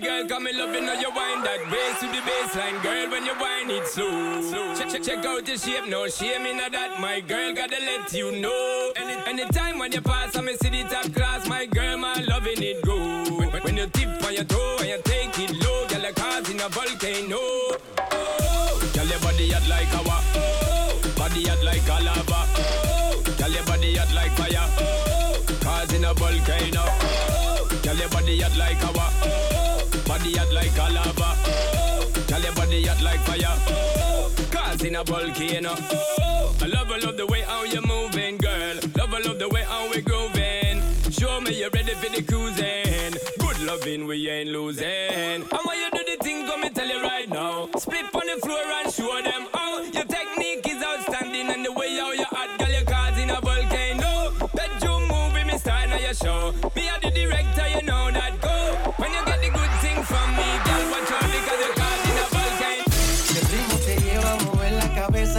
girl, come me loving how you wind that bass to the baseline, girl. When you wind it slow, check check check out the shape, no shame in that. My girl, gotta let you know. Any, anytime when you pass, I me see the top class. My girl, my loving it go. When, when you tip on your toe and you take it low, girl, like cause in a volcano. Oh, girl, your body hot like our, oh, body hot like a lava. Oh, girl, your body hot like fire. Oh, cause in a volcano. Oh, girl, your body hot like our, oh, body hot like a lava. Girl, your body hot like fire. Cause in a volcano. I love, I love the way how you're moving, girl. Love, I love the way how we're grooving. Show me you're ready for the cruising. Good loving, we ain't losing. And when you do the thing, come and tell you right now. Split on the floor and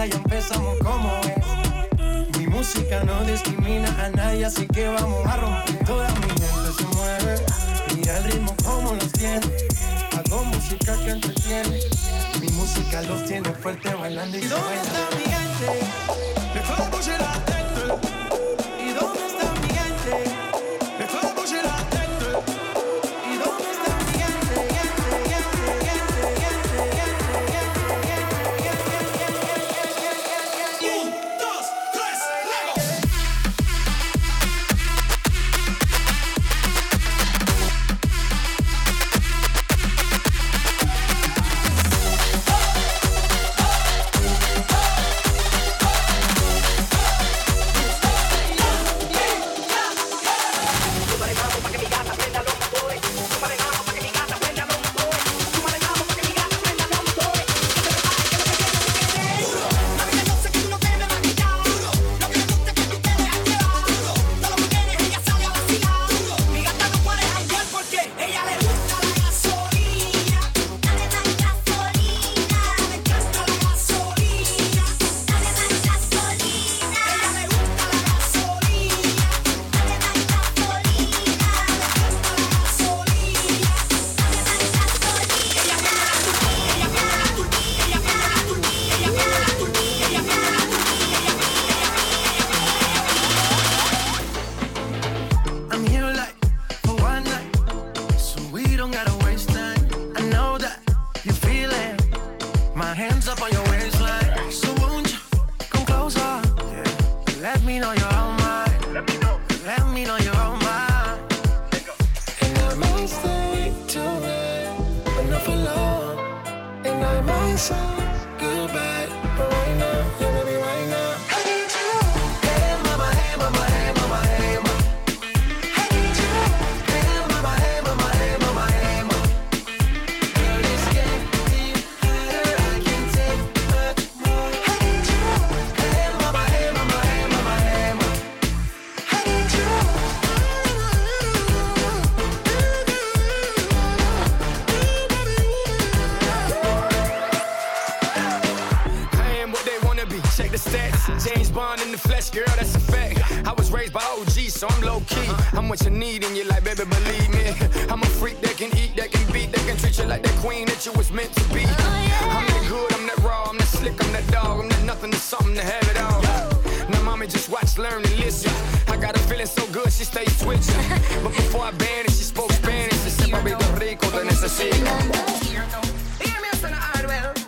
la cabeza y empezamos como es. Mi música no discrimina a nadie, así que vamos a romper. Toda mi gente se mueve. Mira el ritmo como los tiene. Hago música que entretiene. Mi música los tiene fuerte bailando y se ¿Dónde baila. está mi gente? James Bond in the flesh, girl, that's a fact. I was raised by OG, so I'm low key. I'm what you need, and you like, baby, believe me. I'm a freak that can eat, that can beat, that can treat you like that queen that you was meant to be. I'm that good, I'm that raw, I'm that slick, I'm that dog, I'm that nothing to something to have it all. Now, mommy, just watch, learn, and listen. I got her feeling so good, she stays switching. But before I it, she spoke Spanish. She said, Papito Rico, te necesito. Hear me up in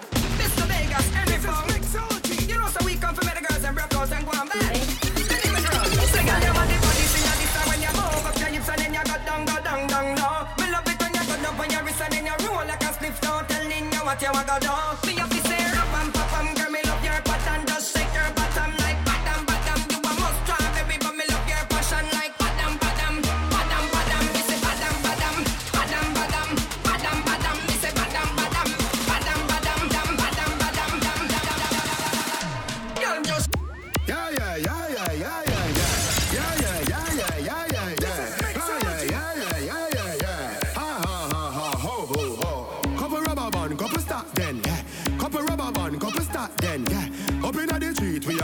I don't.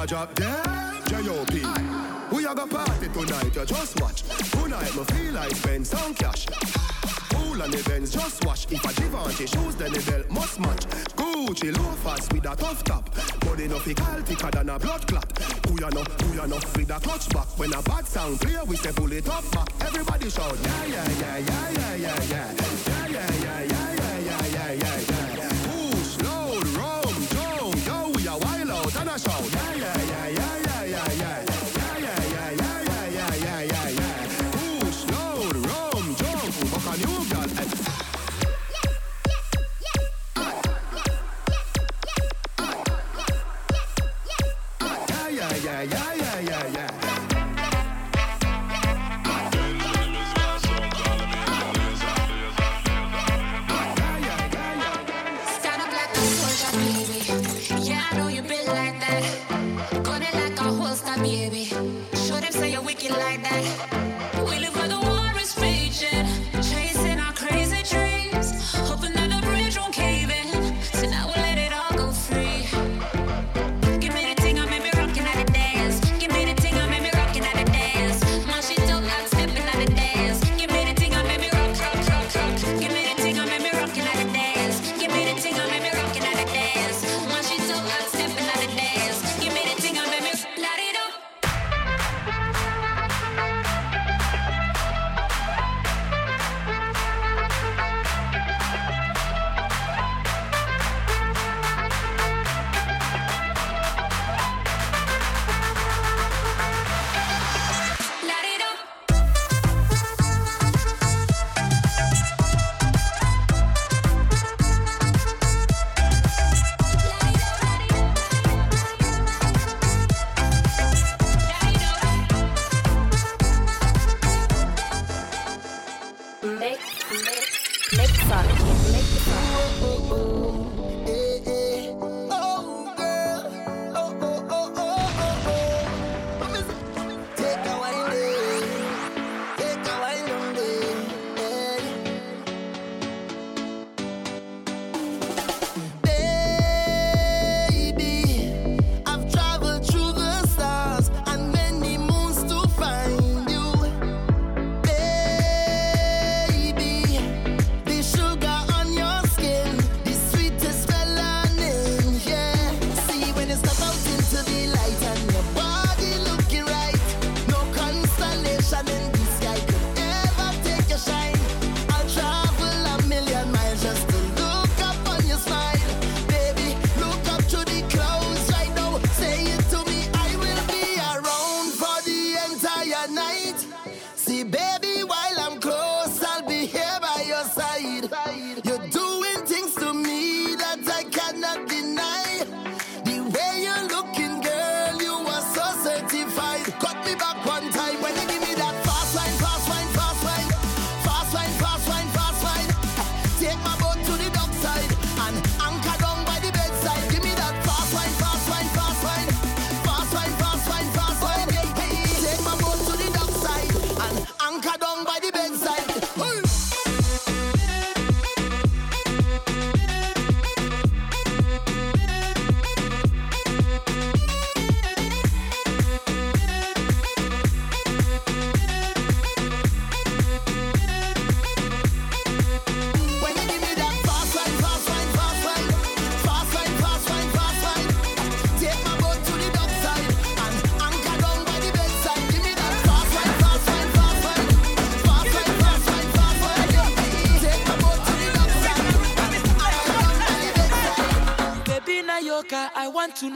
a drop dead. J.O.P. We a go party tonight, you just watch. Tonight me feel like Benz on cash. Cool and the Benz just watch. If I Givenchy shoes, then the belt must match. Gucci loafers with a tough top. Body no fi call thicker than a blood clot. Who ya know, who ya know, with a clutch back. When a bad sound clear, we say pull it up back. Everybody shout, yeah, yeah, yeah, yeah, yeah, yeah, yeah. Yeah, yeah, yeah, yeah, yeah, yeah, yeah, yeah, yeah. Push, load, roam, jump, yo, we a wild out and a shout. Thank you.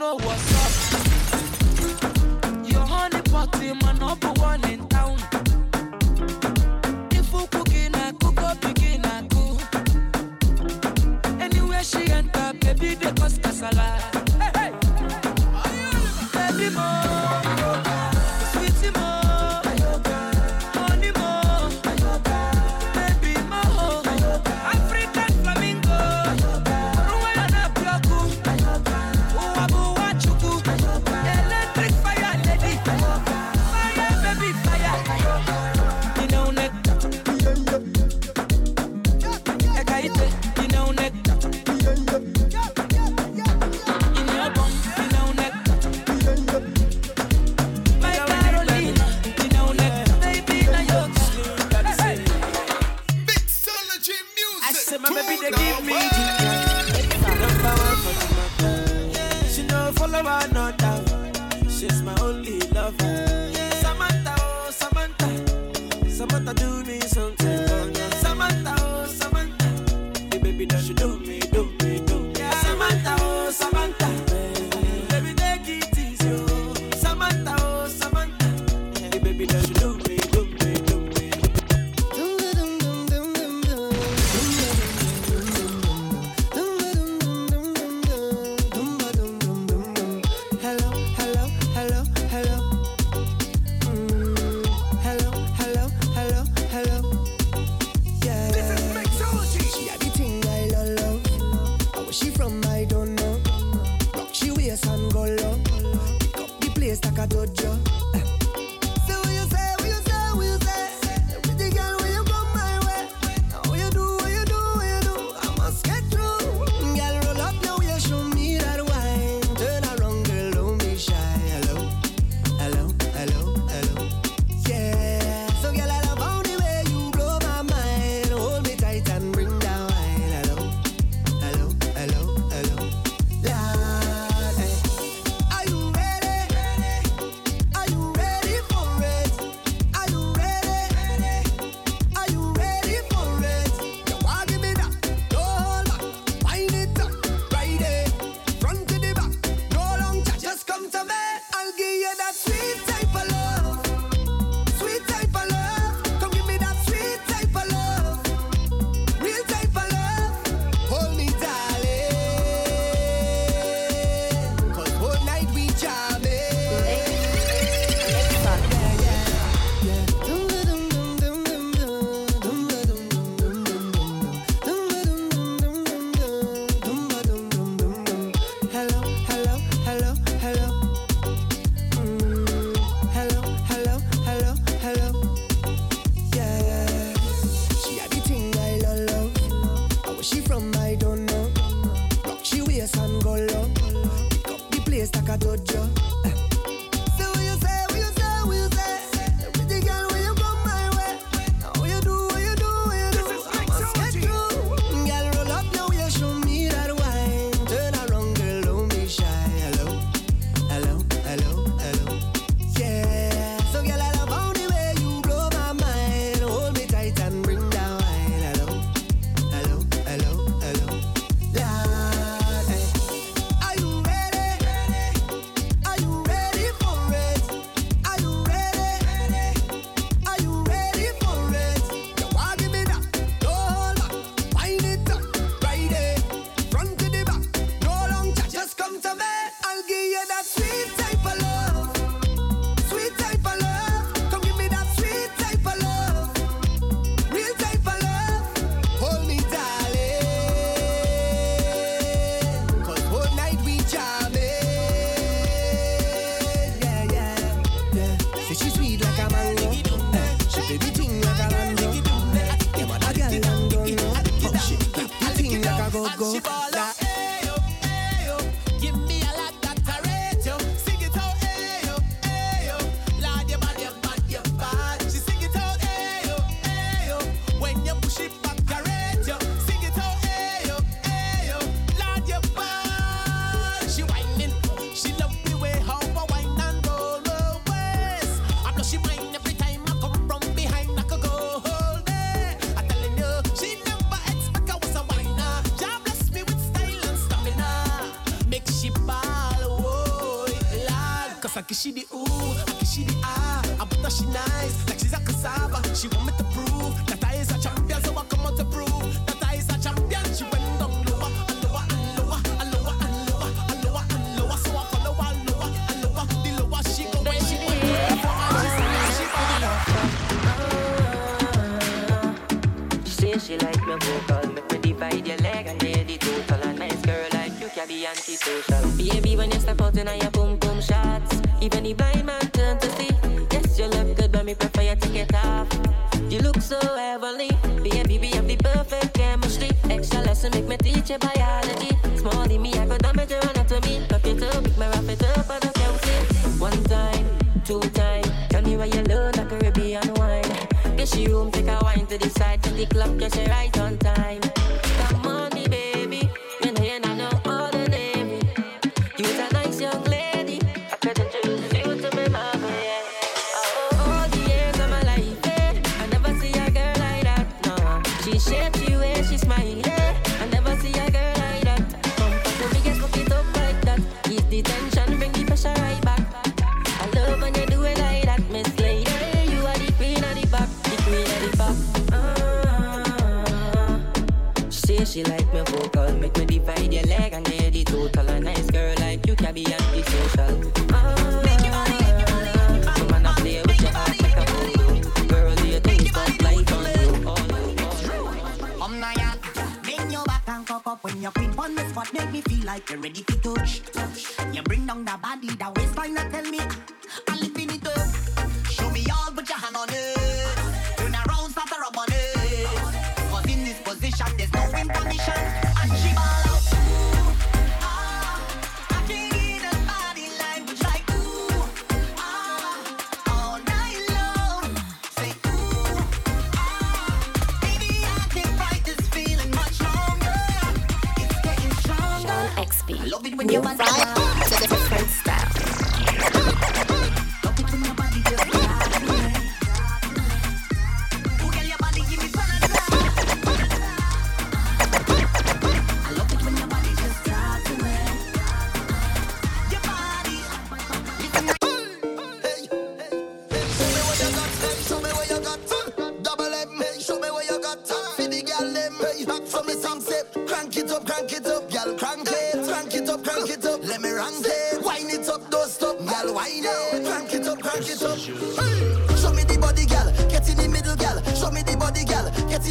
know what. a dojo. say she like me vocal. Make me divide your leg and lay the total. A nice girl like you can be antisocial. Baby, when you step out in your boom boom shots, even the blind man turn to see. Yes, you look good, but me prefer you take it off. You look so heavenly. Baby, we have the perfect chemistry. Extra lesson make me teach you biology. clap, clock, yeah, she right on. Make me feel like you're ready to touch. touch. You bring down the body, the waist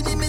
girl,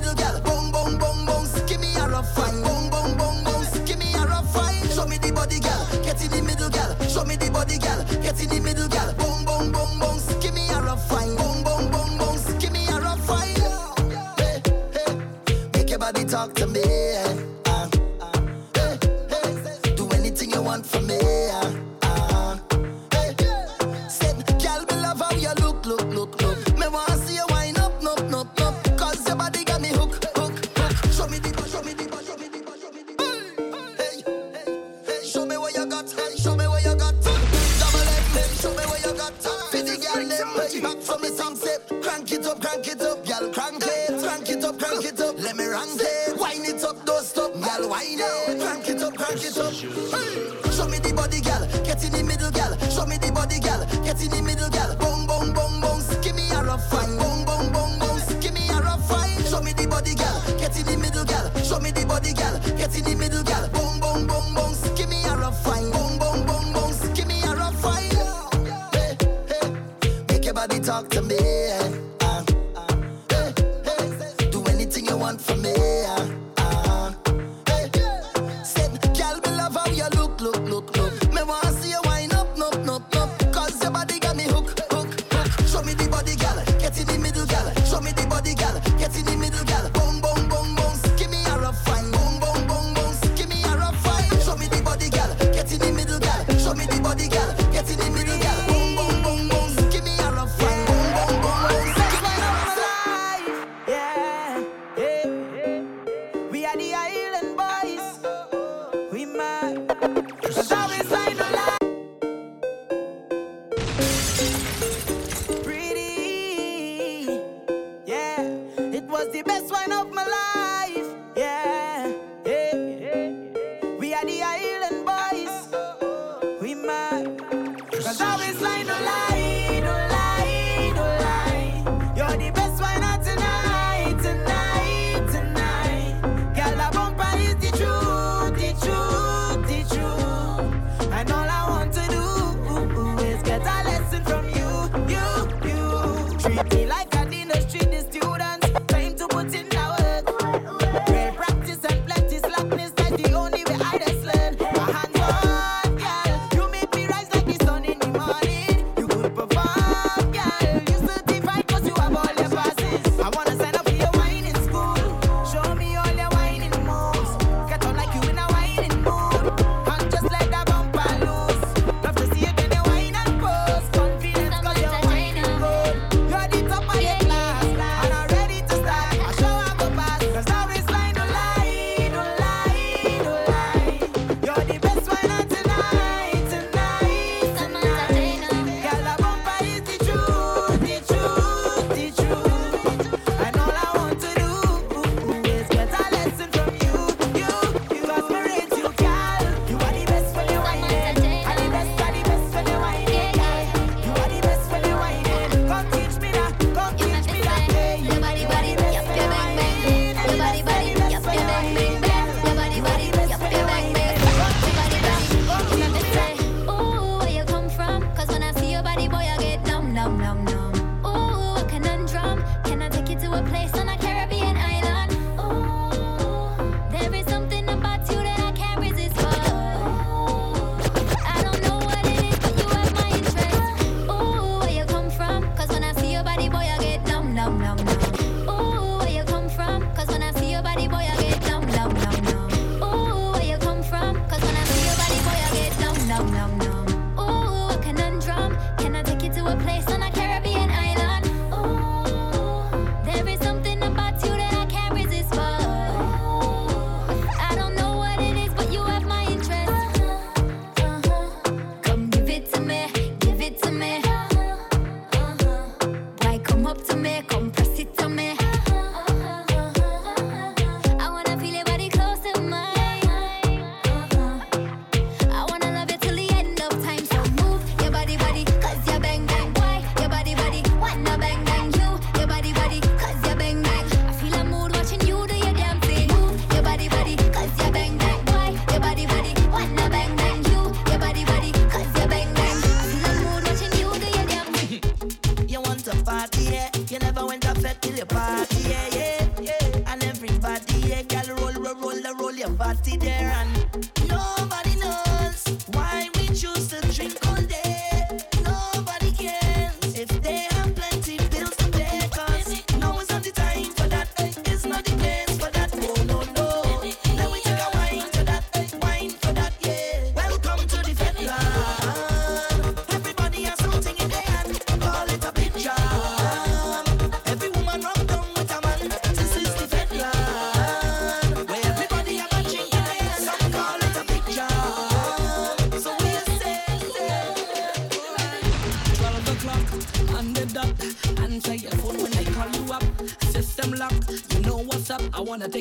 make your body talk to me. Treat me like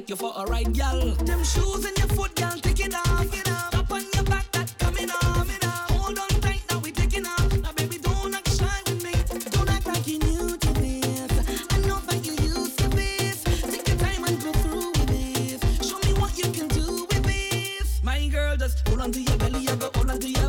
take you for a ride, gal. Them shoes and your foot, gal, take it off. Off. On your back, that coming off. Off. Hold on tight, now we taking off. Now, baby, don't act shy. Don't act like you new to this. I know that you used to this. Take your time and go through with. Show me what you can do with this. My girl, just hold on to your belly, I go hold on to your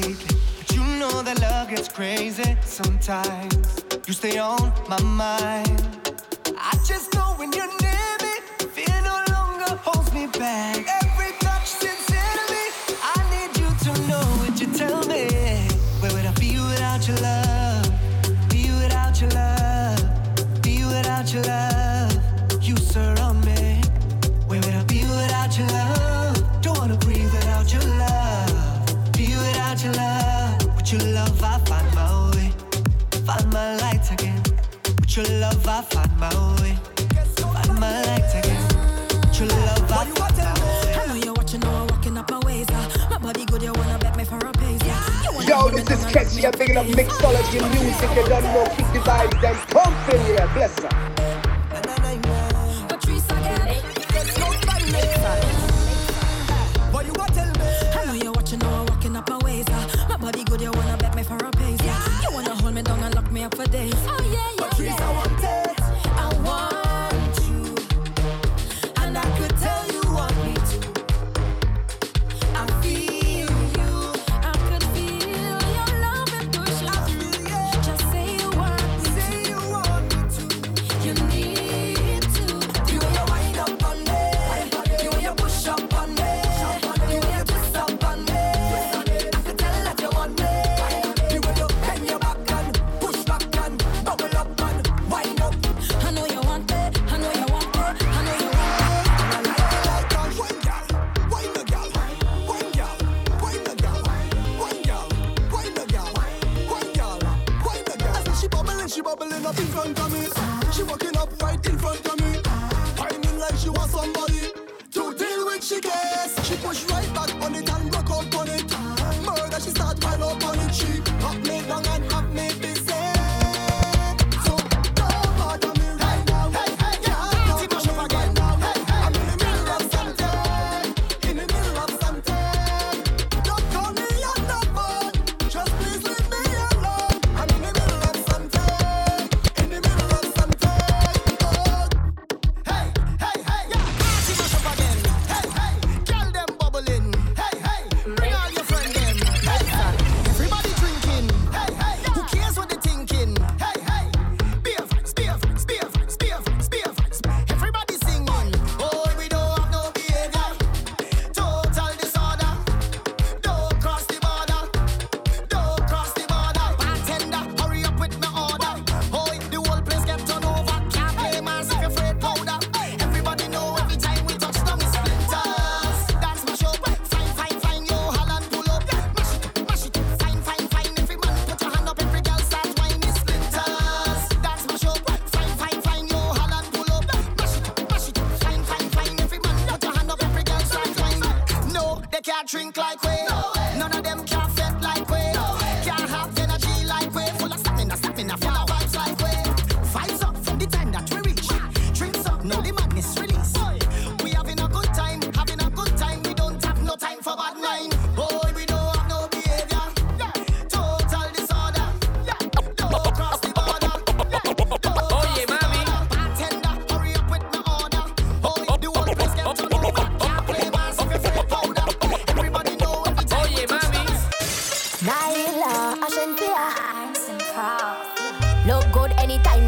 lately. But you know that love gets crazy sometimes. You stay on my mind. I just know when you're near me, fear no longer holds me back. Hey. you're big enough mixology music, you don't know, keep the vibes them pumping, yeah, bless her.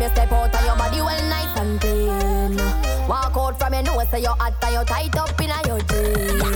you step out and your body well nice and clean. Walk out from your nose, say so you're hot and you tight up in your jeans.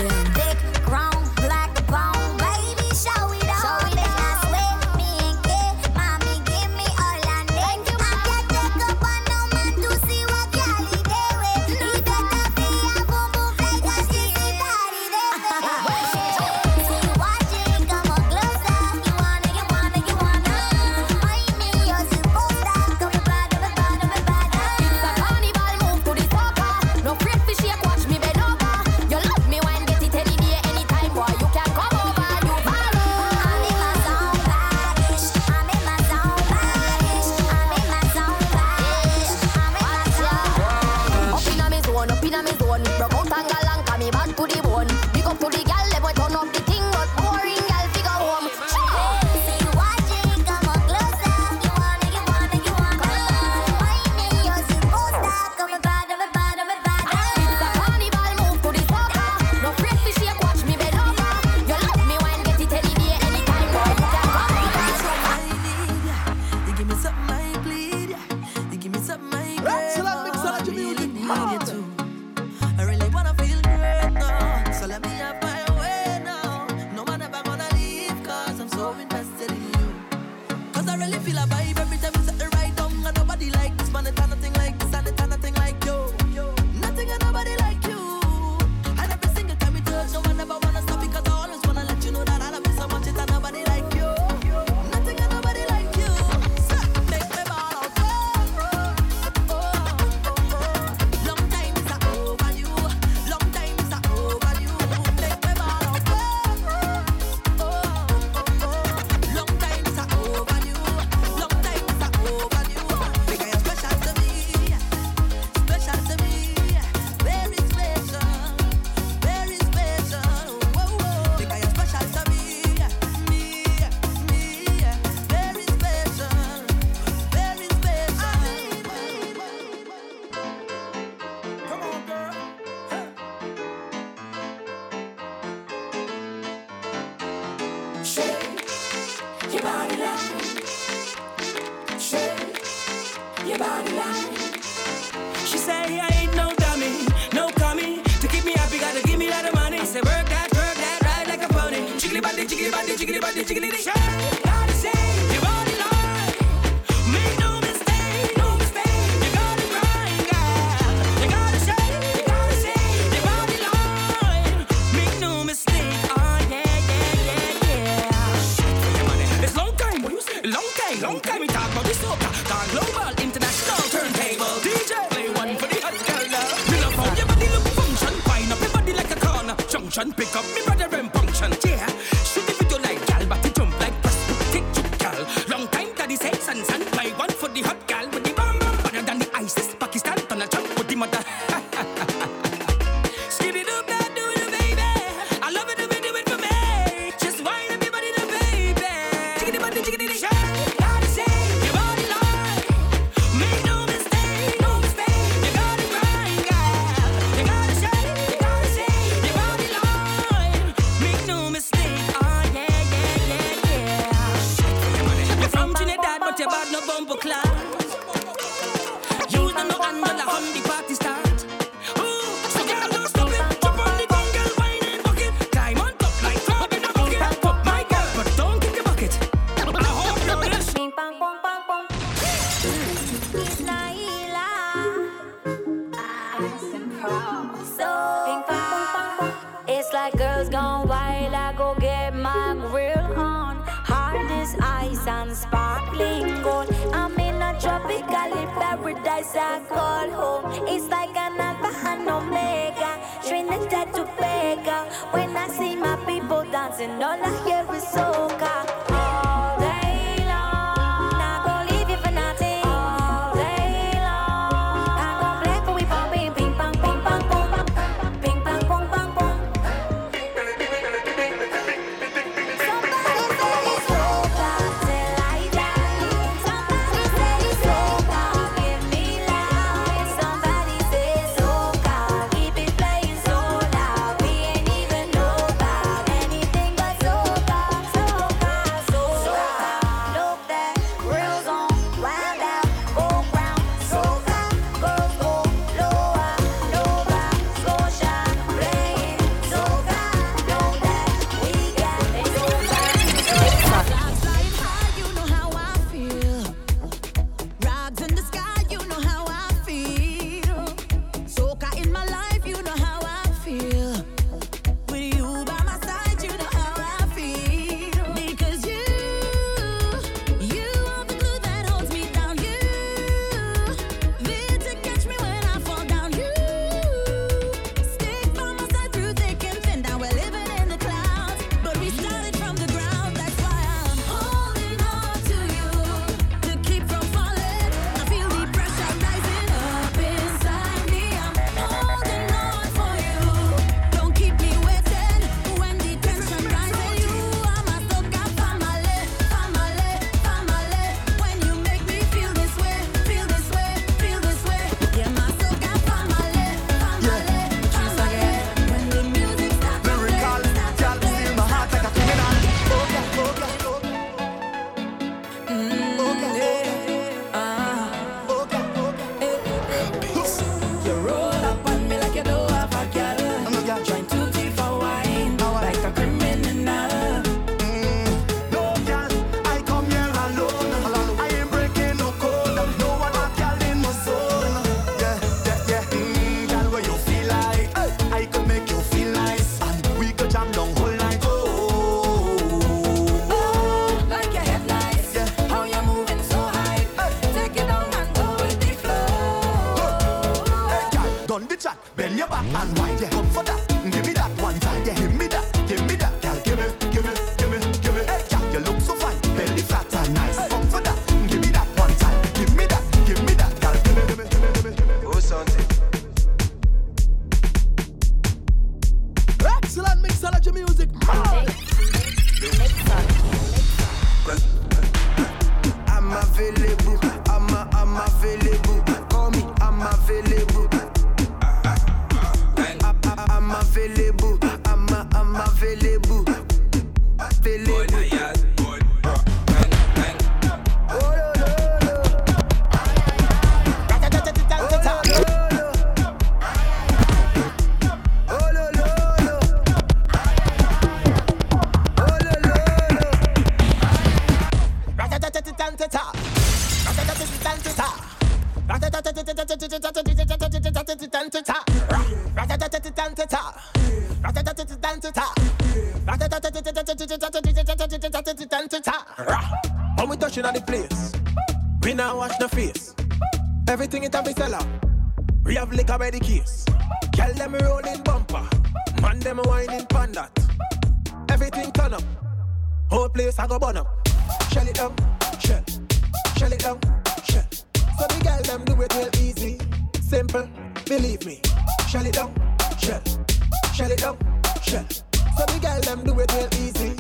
The girl them do it real easy.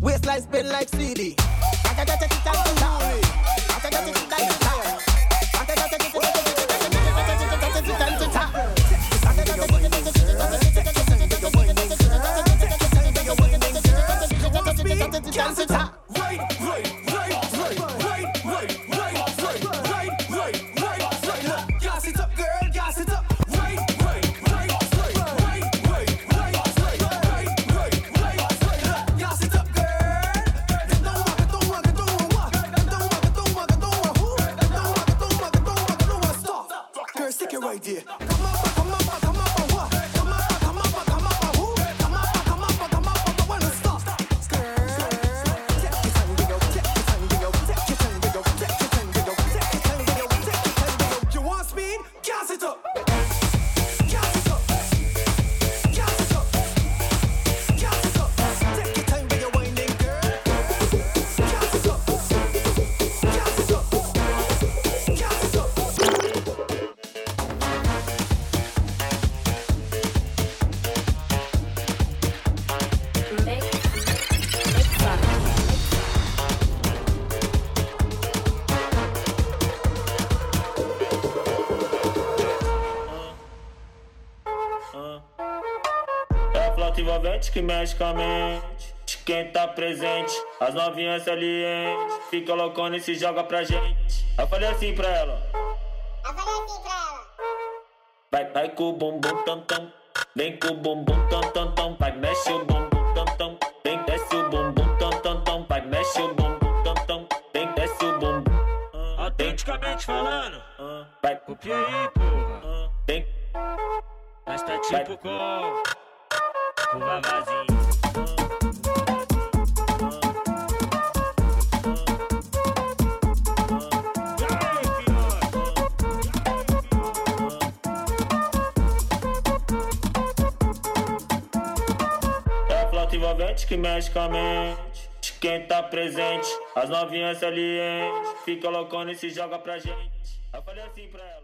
Waistline spin like CD. I can get it, I got can get it. que mexe com a mente. Quem tá presente, as novinhas salientes. Fica loucona e se joga pra gente. Eu falei assim pra ela. Eu falei assim pra ela. Vai, vai com o bumbum tam tam. Vem com o bumbum tam tam tam. Vai, mexe o bumbum tam tam. Vem, desce o bumbum tam tam tam. Vai, mexe o bumbum tam tam. Vem, desce o bumbum. Autenticamente falando. Vai, copia aí, porra. Vem. Mas tá tipo com. É envolvente que mexe com a mente. Quem tá presente, as novinhas salientes. Fica loucona e se joga pra gente. Eu falei assim pra ela.